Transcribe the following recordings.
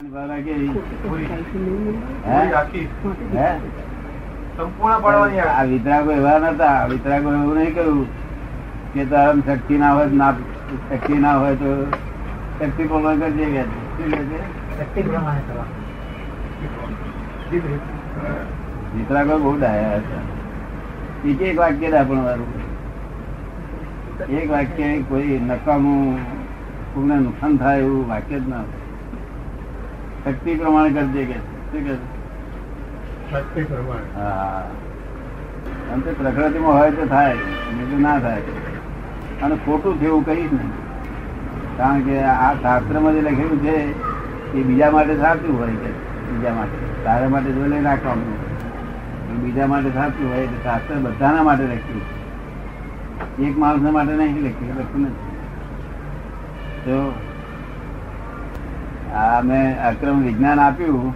વિતરાગો એવા નતા. વિતરાગો એવું નહીં કહ્યું કે તારામાં શક્તિ ના હોય ના શક્તિ ના હોય તો શક્તિ પ્રમાણ કરજે? શક્તિ પ્રમાણે વિતરાગો બહુ ડાયા હતા. એક એક વાક્ય જ પણ વારું. એક વાક્ય કોઈ નકામું કોઈને નુકસાન થાય એવું વાક્ય જ ના હોય. શક્તિ પ્રમાણે કરજે કે શું શક્તિ પ્રમાણે. હા. આમ તો પ્રકૃતિમાં હોય તો થાય બીજું ના થાય. અને ખોટું થયું કહીશ નહીં. કારણ કે આ શાસ્ત્રમાં જે લખેલું છે એ બીજા માટે સાચું હોય છે. બીજા માટે. તારા માટે જો લઈ રાખવાનું બીજા માટે સાચું હોય એટલે શાસ્ત્ર બધાના માટે લખ્યું. એક માણસ માટે નહીં લખ્યું લખ્યું નથી. તો આ મેં અક્રમ વિજ્ઞાન આપ્યું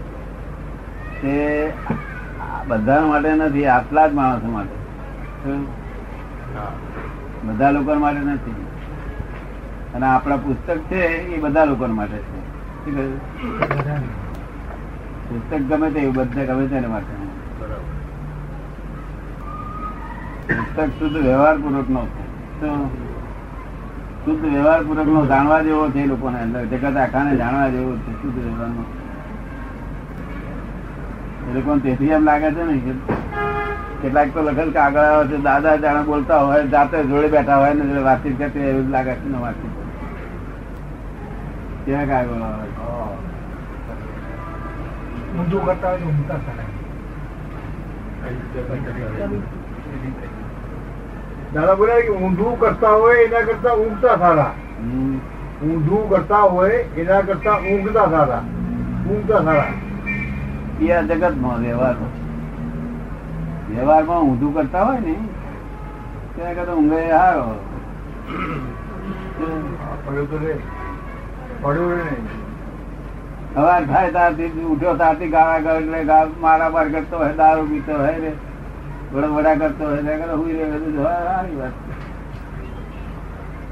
તે બધા માટે નથી આટલા જ માણસો માટે. બધા લોકો માટે નથી. અને આપણા પુસ્તક છે એ બધા લોકો માટે છે. પુસ્તક ગમે તે બધા ગમે તેને માટે. પુસ્તક શુદ્ધ વ્યવહાર પૂર્વક નો છે? શુદ્ધ વ્યવહાર પૂર્વક નો જાણવા જેવો છે એ લોકોને અંદર. જગત આખાને જાણવા જેવો છે શુદ્ધ વ્યવહાર નો એ લોકોને તેથી એમ લાગે છે ને કેટલાક તો લખેલ કે આગળ આવે છે દાદા જાણે બોલતા હોય જાતે જોડે બેઠા હોય ને જોડે વાતચીત કરતી એવું લાગે છે ને વાતચીત. ક્યાં કાગળ આવે છે? ઊંધું કરતા હોય તો ઊંધા થાય દાદા બોલે કે ઊંધું કરતા હોય એના કરતા ઊંઘતા સારા. ઊંધું કરતા હોય એના કરતા ઊંઘતા સારા. ઊંઘતા સારા. એ આ જગતમાં વ્યવહારમાં વ્યવહારમાં ઊંધું કરતા હોય ને તેના કરતા ઊંઘે હારો. પડ્યું તો રે. પડ્યું રે નહીં સવાર થાય ત્યારથી ઉઠ્યો ત્યારથી ગાળા ગાળ એટલે મારા માર કરતો હોય દારૂ પીતો હોય ને વડા વડા કરતો હોય ત્યાં હુઈ રહે બધું સારી વાત.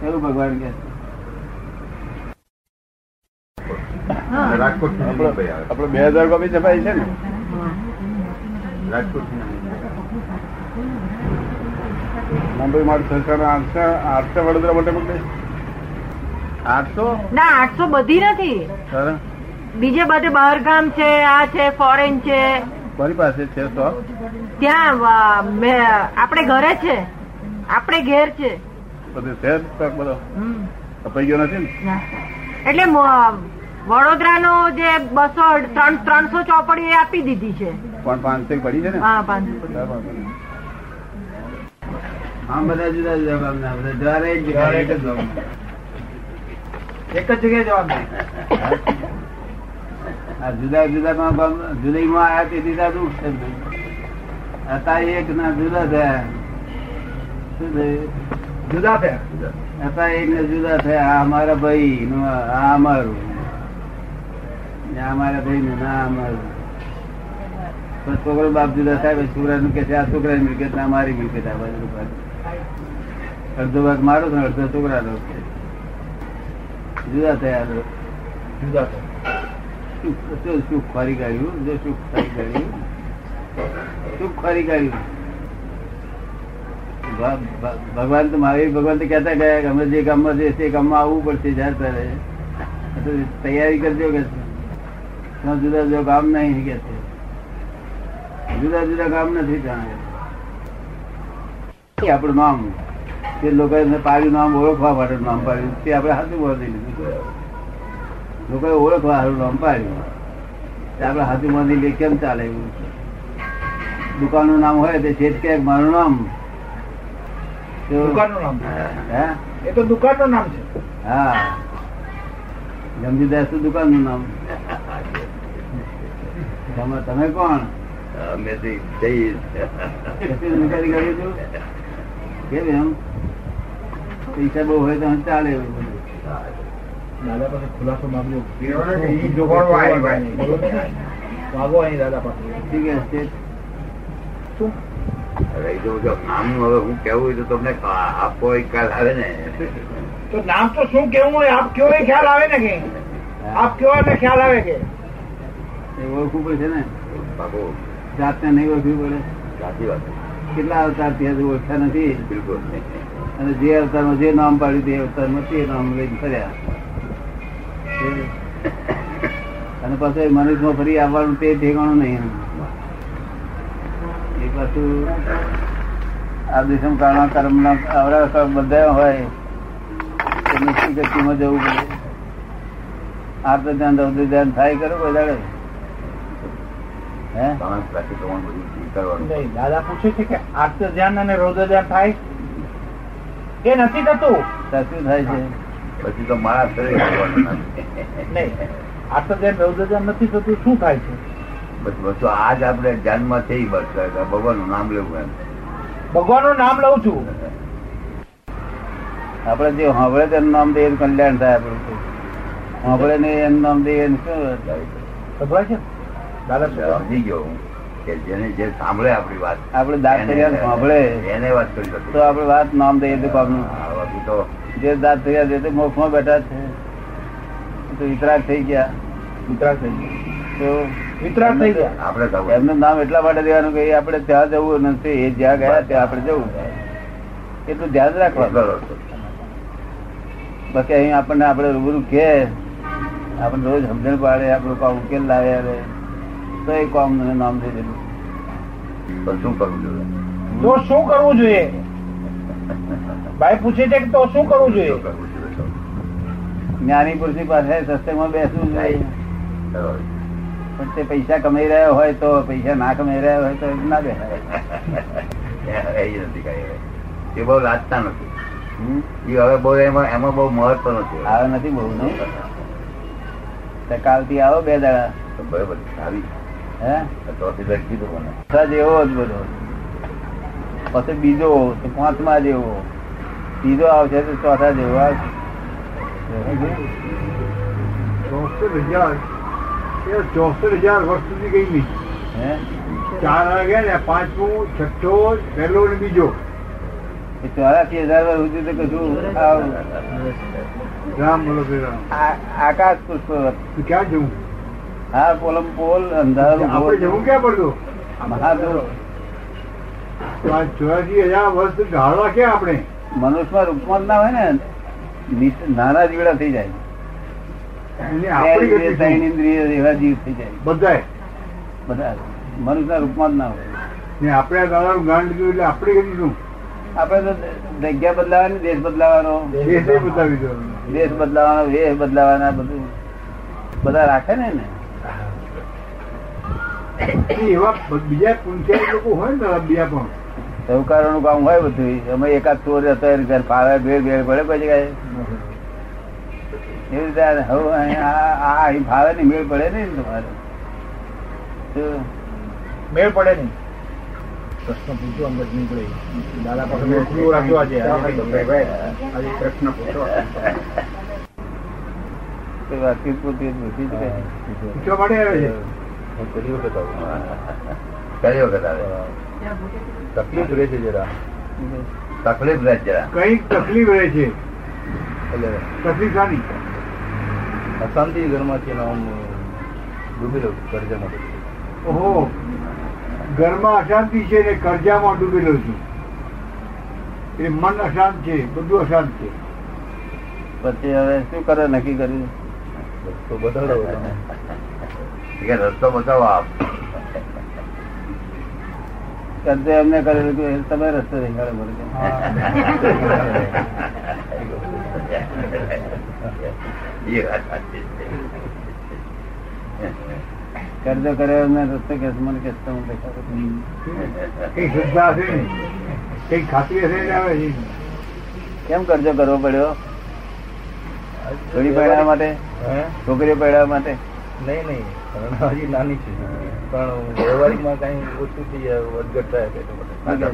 એવું ભગવાન કે રાજકોટ આપડે આપડે બે હજાર કોપી છપાઈ છે ને? રાજકોટ મુંબઈ માટે સરકાર આઠસો આઠસો વડોદરા માટે મોકલે આઠસો? ના આઠસો બધી નથી. બીજે બધે બહાર ગામ છે આ છે ફોરેન છે. કોની પાસે છે સો ત્યાં આપણે ઘરે છે. આપણે ઘેર છે. બધું છે બધો? હમ. કપાઈ ગયો નથી ને? એટલે વડોદરાનો જે બસો ત્રણ ત્રણસો ચોપડી એ આપી દીધી છે. પણ પાંચસો પડી છે ને? હા પાંચસો પડી. આમ બધા જુદા જુદા ગામના બધા. દ્વારે એક જ ગામના. એક જ જગ્યાએ જવાબ આ જુદા જુદા માં જુદાઈમાં આયા તેથી તો દુઃખ છે. હતા એક ના જુદા થયા. શું જુદા થયા? હતા એક ને જુદા થયા. આ અમારા ભાઈ નું આ અમારું. આ અમારા ભાઈ નું ના અમારું. છોકરો બાપ જુદા થાય છોકરા નું કે છે આ છોકરાની મિલકત ના મારી મિલકત આ બાજુ અડધો ભાગ મારો ને અડધો છોકરાનો છે. જુદા થયા. જુદા થયા. સુખ જો સુખ ખોરી કાઢ્યું જો સુખ ખોરી કાઢ્યું સુખ ખોરી કાઢ્યું ભ- ભ- ભગવાન તો મહાવીર ભગવાન તો કહેતા ગયા કે અમે જે ગામમાં છે તે ગામમાં આવવું પડશે જ્યારે ત્યારે તો તૈયારી કરજો કે છે. ત્યાં જુદા જુદા ગામ નહીં કે છે જુદા જુદા ગામ નથી ત્યાં એ આપણું નામ તે લોકોએ પાડ્યું નામ ઓળખવા માટે નામ પાડ્યું તે આપણે હાથું બોલી લીધું લોકોએ ઓળખવા હારું નામ પાડ્યું આપણે હાથું બાંધી લે કેમ ચાલે એવું દુકાનનું નામ હોય તે શેઠ કે મારું નામ? દુકાનનું નામ. હે? એ તો દુકાનનું નામ છે. હા. ગમજીદાસ તો દુકાનનું નામ. તમે તમે કોણ? કેમ એમ? પૈસા બહુ હોય તો ચાલે એવું બધું. દાદા પાસે ખુલાસો ભાઈ. વાગો અહીં દાદા પાસે. એ જો જો નામનું હવે હું કેવું તો તમને આપો ખ્યાલ આવે ને? તો નામ તો શું કેવું હોય? આપ કયો એ ખ્યાલ આવે ને કે? આપ કયો એટલે ખ્યાલ આવે કે? ઓળખવું પડશે ને? જાતને નહીં ઓળખવી પડે. સાચી વાત. કેટલા અવતાર ત્યાં સુધી ઓળખ્યા નથી? બિલકુલ. અને જે અવતારમાં જે નામ પાડ્યું તે અવતારમાં તે નામ લઈને ફર્યા. અને પાછું મનુષ્યમાં ફરી આવવાનું તે ઠેકાણું નહીં એ પાછું આ દેશમ કાળના કર્મના આવડા બધા હોય તો નિશ્ચિત ગતિમાં જવું પડે. આર્ત ધ્યાન રૌદ્ર ધ્યાન થાય કરો કોઈ દાડે દાદા પૂછે છે કે આર્ત ધ્યાન અને રૌદ્ર ધ્યાન થાય? એ નથી થતું થાય છે. પછી તો માણસ નથી. થતું શું થાય છે? બસ આજ આપણે ધ્યાનમાં થઈ બસ ભગવાનનું નામ લેવું એમ. ભગવાનનું નામ લઉં છું. આપણે જે સાંભળે તેનું નામ દઈએ કલ્યાણ થાય આપણું સાંભળે નહીં એનું નામ દઈએ ખબર છે? દાદા સમજી ગયો કે જેને જે સાંભળે આપણી વાત આપણે દાંત સાંભળે. એને વાત કરી તો આપણે વાત નામ દઈએ તો જે દાંત તૈયાર છે તે મોક્ષમાં બેઠા છે. તો વિતરાગ થઈ ગયા. વિતરાગ થઈ ગયા. તો વિતરાગ થઈ ગયા. આપણે એમનું નામ એટલા માટે દેવાનું કે આપણે ત્યાં જવું નથી એ જ્યાં ગયા ત્યાં આપણે જવું. એટલું ધ્યાન રાખવાનું. બાકી અહીં આપણને આપણે રૂબરૂ કે આપણે રોજ સમજણ પાડે આપણું કામ ઉકેલ લાવે તો એ કામ મને નામ થઈ દેલું. શું કરવું જોઈએ? તો શું કરવું જોઈએ? ભાઈ પૂછે છે કે તો શું કરવું જોઈએ? જ્ઞાની પુરુષની પાસે સત્સંગમાં બેસવું જોઈએ. પણ તે પૈસા કમાઈ રહ્યા હોય તો પૈસા ના કમાઈ રહ્યા હોય તો ના બેસાય એ નથી કઈ એ બહુ લાજતા નથી. એ હવે બહુ એમાં એમાં બહુ મહત્વ નથી આવે નથી બહુ નહીં તો કાલથી આવો બે દાડા. તો બરાબર આવી. હે? જેવો જ બધો. પછી બીજો પાંચમા જેવો. ત્રીજો આવશે તો ચોથા જેવો આવશે ચોસઠ હજાર. ચોસઠ હજાર વર્ષ સુધી ગઈ નહીં. હે? ચાર વાગ્યા ને પાંચમું છઠ્ઠો પહેલો ને બીજો. ચોરાસી હજાર વર્ષ સુધી તો કશું રામ બોલો આકાશ પુષ્પ ક્યાં જવું? હા પોલમ પોલ અંધારું આપણે જવું ક્યાં પડતું? મહાદેવ. ચોરાસી હજાર વર્ષ ઢાળવા ક્યાં આપણે? મનુષ્યમાં રૂપમાં ના હોય ને નાના જીવડા થઈ જાય. ત્રણ ઇન્દ્રિય એવા જીવ થઈ જાય. બધાય. બધા. મનુષ્યના રૂપમાં ના હોય. આપણે આ ગાંડ લીધું એટલે આપણી શું? આપણે તો જગ્યા બદલાવાની દેશ બદલાવાનો. દેશે બદલાવાનો વેશ બદલાવાના બધું. બધા રાખે ને એને. એવા બીજા પુંચાઈ લોકો હોય ને બીજા પણ. સહકારોનું કામ હોય બધું અમે એકાદ ચોર હતો એને ઘર ફાળે ભેળ ભેળ પડે કોઈ. જગ્યાએ એવી રીતે હવે અહીં ફાવે ને મેળ પડે નહીં ને તમારે. મેળ પડે નહીં. પ્રશ્ન પૂછો અંદર નીકળે. દાદા પાસે ખુલ્લું આજે. આજે પ્રશ્ન પૂછો. વાતચીત પૂરતી પૂછી જ પૂછવા માટે આવે છે. પહેલી વખત આવે તકલીફ રહે છે જરા. તકલીફ રહે જરા. કઈ તકલીફ રહે છે. તકલીફ સાની અશાંતિ ઘરમાંથી આમ ડૂબી રહ્યું કર્જમાં ઓહો. ઘરમાં અશાંતિ છે ને કરજામાં ડૂબેલો છું. એ મન અશાંત છે બધું અશાંત છે. પછી હવે શું કરે નક્કી કર્યું રસ્તો બદલો કે રસ્તો બતાવો આપ. કરતે એમને કરેલું કે તમે રસ્તો દેખાડો છે. કરજો કરે એમને રસ્તો કે મને કે તમે દેખાડો. કઈ શ્રદ્ધા હશે કઈ ખાતરી હશે કેમ કરજો કરવો પડ્યો? છોડી પડ્યા માટે? છોકરીઓ પડ્યા માટે? નહીં નહીં. હજી નાની છે. પણ વ્યવહારિકમાં કઈ ઓછું થઈ જાય વધઘટ થાય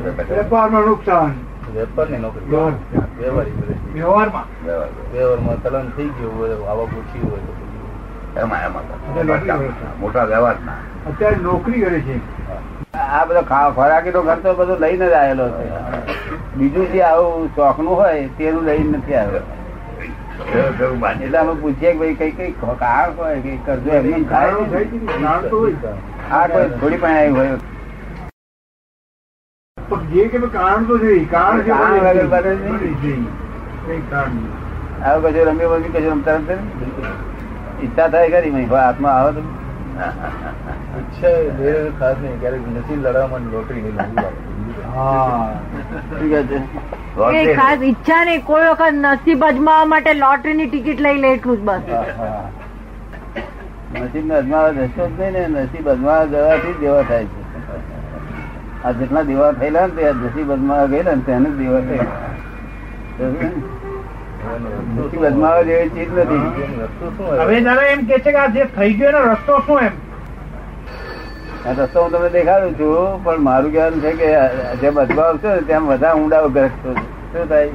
વેપાર. વેપારમાં નુકસાન. વેપારની નોકરી. વ્યવહારિક વ્યવહારમાં. વ્યવહારમાં ચલન થઈ ગયું હોય આવક ઓછી હોય તો. મોટા વ્યવહાર ના અત્યારે નોકરી કરે છે. આ બધો ખોરાકી તો ખર્ચો બધો લઈને જ આવેલો છે. બીજું જે આવું શોખનું હોય તેનું લઈને નથી આવ્યો એટલે અમે પૂછીએ કે ભાઈ કઈ કઈ કાર હોય કઈ કરજો એમને. આ કોઈ થોડી પણ આવી હોય. કારણ તો છે કારણ. આવું કશું રમ્યો બમ્યો કશું રમતા રમતા ઈચ્છા થાય ખરી ભાઈ હાથમાં આવે તો ઈચ્છા ખાસ નહીં ક્યારેક નસીબ લડાવવામાં લોટરી નહીં હા. છે? એ ખાસ ઈચ્છા નહીં કોઈ વખત નસીબ અજમાવા માટે લોટરીની ટિકિટ લઈ લે એટલું જ બસ. નસીબ ને અજમાવા જશો જ નહીં ને નસીબ અજમાવા જવાથી જ દેવા થાય છે. આ જેટલા દેવા થયેલા ને તે નસીબ અજમાવા ગયેલા ને તેને જ દેવા થયેલા. નસીબ અજમાવા જેવી ચીજ નથી. હવે દાદા એમ કે છે કે આ જે થઈ ગયો એનો રસ્તો શું એમ? રસ્તો હું તમને દેખાડું છું પણ મારું કહેવાનું છે કે જેમ અજમાવ છે ને ત્યાં બધા ઊંડા ગ્રસ્તો છે શું થાય?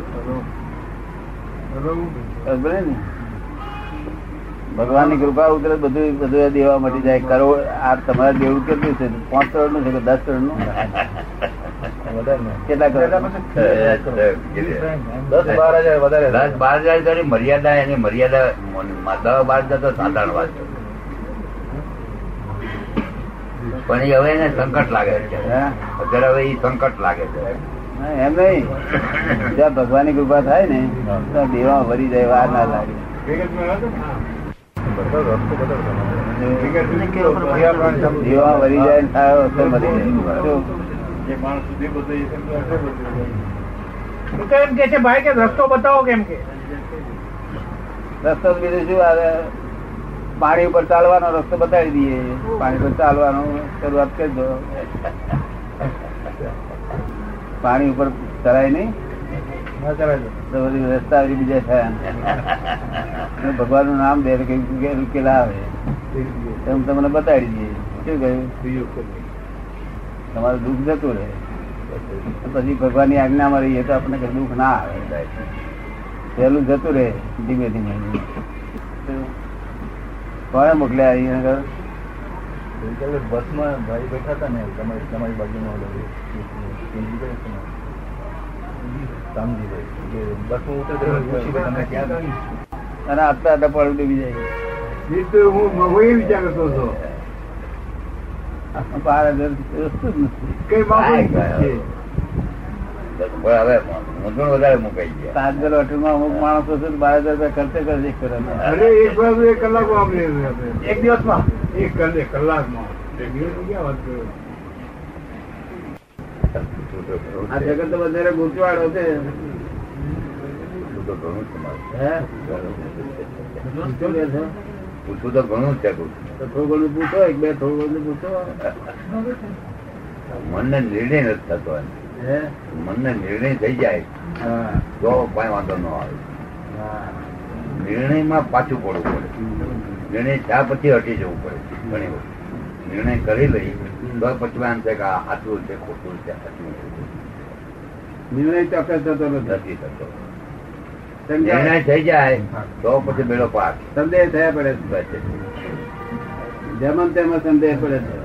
ભગવાનની કૃપા ઉતરે બધું બધું દેવા મટી જાય. કરોડ આ તમારે દેવું કેટલું છે પાંચ કરોડનું છે કે દસ કરોડનું કેટલા કરોડ દસ બાર હજાર વધારે દસ બાર હજાર તો એની મર્યાદા એની મર્યાદા મ- દસ બાર હજાર તો સાધારણ વાત છે. પણ એ હવે એને સંકટ લાગે છે અત્યારે હવે એ સંકટ લાગે છે. એમ નહીં. જ્યાં ભગવાનની કૃપા થાય ને ત્યાં દેવા વરી જાય વાર ના લાગે. દેવા વરી જાય થાય સારો મરી જાય? એમ કે છે ભાઈ કે રસ્તો બતાવો કેમ કે? રસ્તો બીજું શું આવે? પાણી ઉપર ચાલવાનો રસ્તો બતાવી દઈએ. પાણી પર ચાલવાનો શરૂઆત કરી દો પાણી ઉપર ચલાય નહીં. રસ્તા બીજા થયા. ભગવાનનું નામ દે ઉકેલ આવે. એમ તમને બતાવી દઈએ. શું કહ્યું? તમારું દુઃખ જતું રહે. પછી ભગવાનની આજ્ઞામાં રહીએ તો આપણને દુઃખ ના આવે. પેલું જતું રહે ધીમે ધીમે. કોને મોકલ્યા અહીંયા આગળ? બસમાં ભાઈ બેઠા હતા ને તમારી તમારી બાજુમાં હતા? ડૂબી જાય હું એ વિચાર કરતો હતો બાર હજાર વસ્તુ કઈ બાબત છે? પણ હવે મૂંઝવણ વધારે મુકાઈ ગયા. સાત હોટલમાં અમુક માણસો છે બાર હજાર રૂપિયા ખર્ચે કરે કરે અરે એક વાર તો એક કલાકમાં આમ લે એક દિવસમાં? એક કલાકમાં. એક દિવસની ક્યાં વાત કરો? આ જગત તો વધારે ગૂંચવાડો છે. પૂછવું તો ઘણું છે થોડું ઘણું પૂછો એક બે થોડું ઘણું પૂછો. મનને નિર્ણય નથી થતો મનને નિર્ણય થઈ જાય. હા. તો કઈ વાંધો ન આવે. નિર્ણયમાં પાછું પડવું પડે. નિર્ણય થયા પછી હટી જવું પડે. ઘણી વખત. નિર્ણય કરી લઈ તો પછી એમ છે કે આ સાચું છે ખોટું છે નિર્ણય ચોક્કસ થતો નથી. થતો. નિર્ણય થઈ જાય તો પછી બેડો પાક. સંદેહ થયા પડે. જેમાં સંદેહ પડે છે.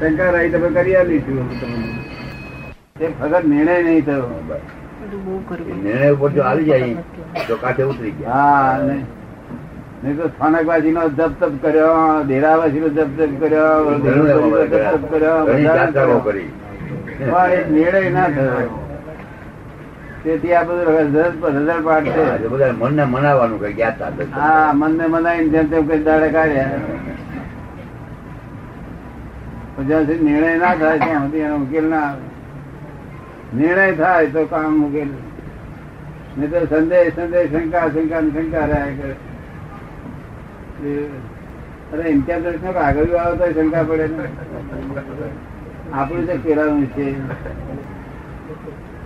શંકા રહી તમે કરી અમે તમને તે ફગત નિર્ણય નહીં થયો. નિર્ણય ઉપર જો આવી જાય તો કાંઠે ઉતરી ગયા. હા નહીં તો સ્થાનકવાસી નો જપ તપ કર્યો ડેરાવાસી નો જપ તપ કર્યો જપ કર્યો. પણ એક નિર્ણય ના થયો. તેથી આ બધું રઝળ પાઠ હા, છે બધા મનને મનાવવાનું કઈ ગયા હા મનને મનાવીને જેમ તેમ કઈ દાડે કાઢ્યા. જ્યાં સુધી નિર્ણય ના થાય ત્યાં સુધી એનો ઉકેલ ના આવે. નિર્ણય થાય તો કામ ઉકેલ નહીં. તો સંદેહ સંદેહ શંકા શંકા શંકા રહ્યા કરે અરે ઇમ્તિયાઝ દર્શન આગળ આવે તો શંકા પડે ને. આપણું તો પેલાનું છે.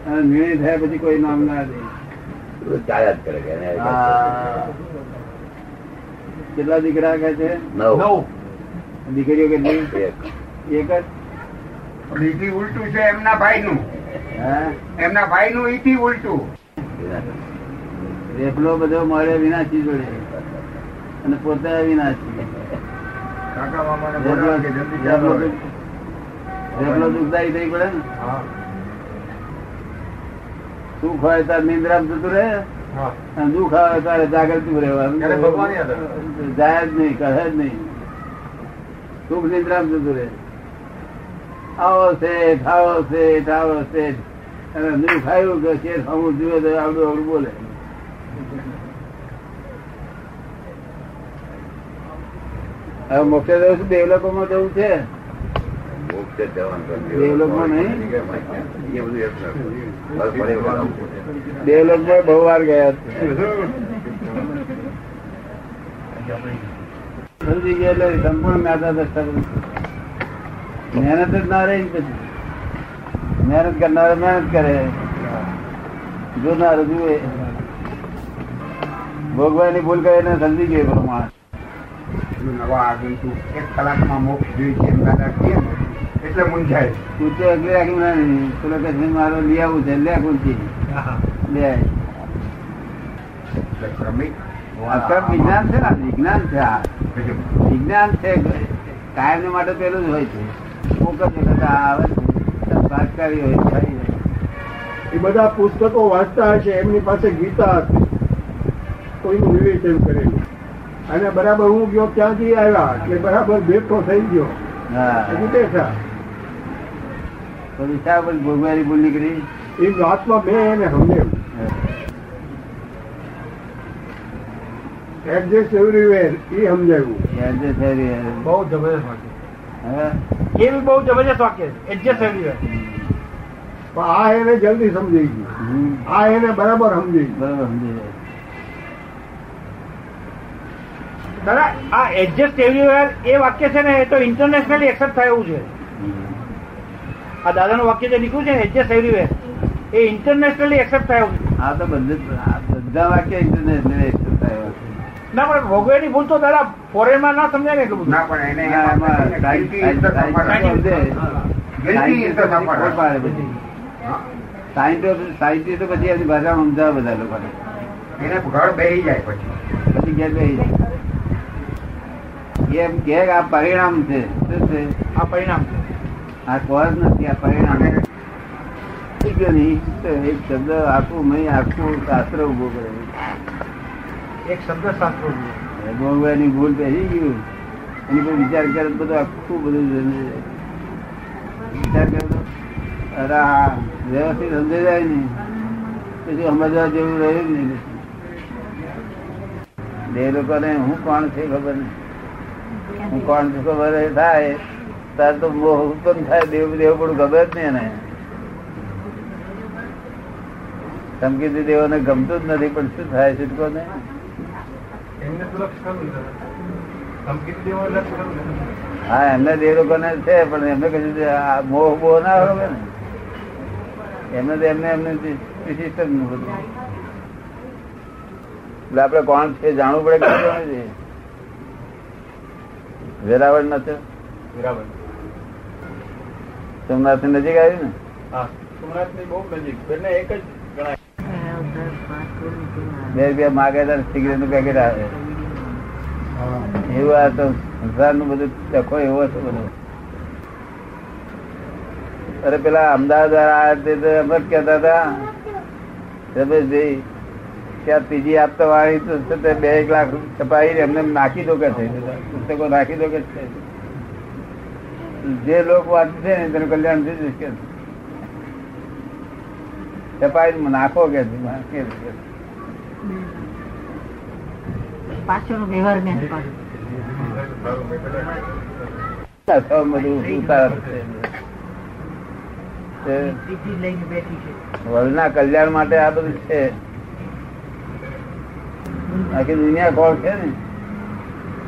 અને નિર્ણય થયા પછી કોઈ નામ ના દે ચાલ્યા જ કરે. કેટલા દીકરા કે છે? નવ. દીકરીઓ કેટલી? એક. એક જ? બીજી ઉલટું છે એમના ભાઈ નું એમના ભાઈ નું ઈથી ઉલટું. રેપલો બધો મળે વિનાશી જોડે. અને પોતે વિનાશી. દુઃખ- દુઃખદાયી થઈ પડે ને? સુખ હોય તાર નિંદ્રામ જતું રહે. અને દુઃખ આવે તારે જાગૃતિ રહેવાનું. જાય જ નહીં કહે જ નહીં. સુખ નિંદ્રામ જતું રહે. આવો શેઠ આવો શેઠ આવો શેઠ. અને દુઃખ આવ્યું કે શેઠ અમુક જુએ તો આવડું આવડું બોલે. હવે મોક્ષે જવું છું દેવલોકોમાં જવું છે? બહુ વાર ગયા સમજી ગયા એટલે સંપૂર્ણ મહેનત જ ના રહી પછી. મહેનત કરનાર મહેનત કરે. જોનાર જુએ. ભોગવાની ભૂલ કરે ને સમજી ગયો પેલો માણસ. નવા આગંતુક એક કલાકમાં મોક્ષ જોઈએ છે એમ દાદા કહે એટલે મૂંઝાય. ઊંચે અગલી રાખી ના નહીં પેલો કે મારો લઈ આવું છે. લે ઊંચી લે. એટલે ક્રમિક વિજ્ઞાન છે ને વિજ્ઞાન છે આ. વિજ્ઞાન છે કાયમ માટે પેલું જ હોય છે. જ આ આવે છે ભાગકારી હોય છે. એ બધા પુસ્તકો વાંચતા હશે એમની પાસે ગીતા હતી કોઈનું વિવેચન કરેલું. અને બરાબર હું ગયો ત્યાંથી આવ્યા એટલે બરાબર બેઠો થઈ ગયો. હા. હજી બેઠા. તો વિચાર પર ભોગવાની ભૂલ નીકળી. એ વાતમાં મેં એને સમજાવ્યું. એડજસ્ટ એવરીવેર એ સમજાવ્યું. બહુ જબરદસ્ત એ બી બહુ જબરજસ્ત વાક્ય છે. એડજસ્ટ એવરીવેર પણ આ એને જલ્દી સમજાઈ ગયું. આ એને બરાબર સમજાઈ બરાબર બરોબર સમજી જાય દાદા આ એડજસ્ટ એવરીવેર એ વાક્ય છે ને એ તો ઇન્ટરનેશનલી એક્સેપ્ટ થાય એવું છે. આ દાદાનું વાક્ય જે નીકળ્યું છે ને એડજસ્ટ એવરીવેર એ ઇન્ટરનેશનલી એક્સેપ્ટ થાય છે. આ તો બધે બધા વાક્ય ઇન્ટરનેશનલી એક્સેપ્ટ થયા છે. ના પણ ભોગવેની ભૂલ તો દાદા ફોરેનમાં ના સમજાય ને એટલું ના પણ એને સાયન્ટિસ્ટ-. પછી. સમજાવે બધા લોકોને ઘર બેહી જાય પછી. પછી ઘેર જાય. એમ કે આ પરિણામ છે. શું છે? આ પરિણામ છે. આ કોઝ નથી આ પરિણામ એક શબ્દ આખું મેં આખું શાસ્ત્ર ઊભો કરે એક શબ્દ શાસ્ત્રો ભોગવાની ભૂલ બેસી ગયું. એની પર વિચાર કરે બધું આખું બધું વિચાર કરે અરે હા વ્યવસ્થિત સમજાઈ જાય ને. પછી સમજવા જેવું રહ્યું જ નહીં બે લોકોને હું કોણ છે ખબર નહીં. હું કોણ છું ખબર થાય. ત્યારે તો મોહ ઉત્પન્ન થાય. દેવ દેવ પણ ખબર જ નહીં એને. ધમકી દેવોને ગમતું જ નથી, પણ શું થાય? છૂટકો ને હા એમને દેવ લોકોને છે પણ એમને કહ્યું મોહ બોહ ના હોય ને. એમને તો એમને એમને વિશિષ્ટ જ નહીં બધું. એટલે આપડે કોણ છે જાણવું પડે કે જાણવું છે? વેરાવળ સોમનાથ નજીક આવ્યું ને? હા સોમનાથની બહુ નજીક. એક જ બે રૂપિયા માગે ત્યારે સિગરેટનું પેકેટ આવે એવું આ તો સંસારનું બધું ચખો એવો છે બધો. અરે પેલા અમદાવાદ એમ જ કેતા હતા. રમેશભાઈ ત્યાં ત્રીજી આપતા વાળી તો બે એક લાખ છપાઈ એમને નાખી દો કે છે. પુસ્તકો નાખી દો કે છે. જે લોકો છે ને તેનું કલ્યાણ થઈ જશે છપાઈ નાખો કે છે. પાછળનો વ્યવહાર કલ્યાણ માટે આ બધું છે. આખી દુનિયા કોણ છે ને?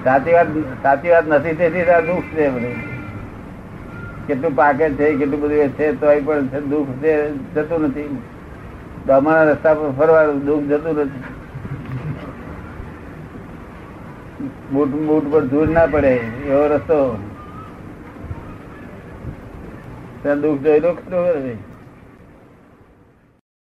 સાચી વાત સાચી વાત નથી તેથી આ દુઃખ છે બધું. કેટલું પાકે છે કેટલું બધું છે તો પણ દુઃખ છે જતું નથી. અમારા રસ્તા પર ફરવાનું દુઃખ જતું નથી. બૂટ બૂટ પર ધૂળ ના પડે, એવો રસ્તો. ત્યાં દુઃખ જોઈ ભાઈ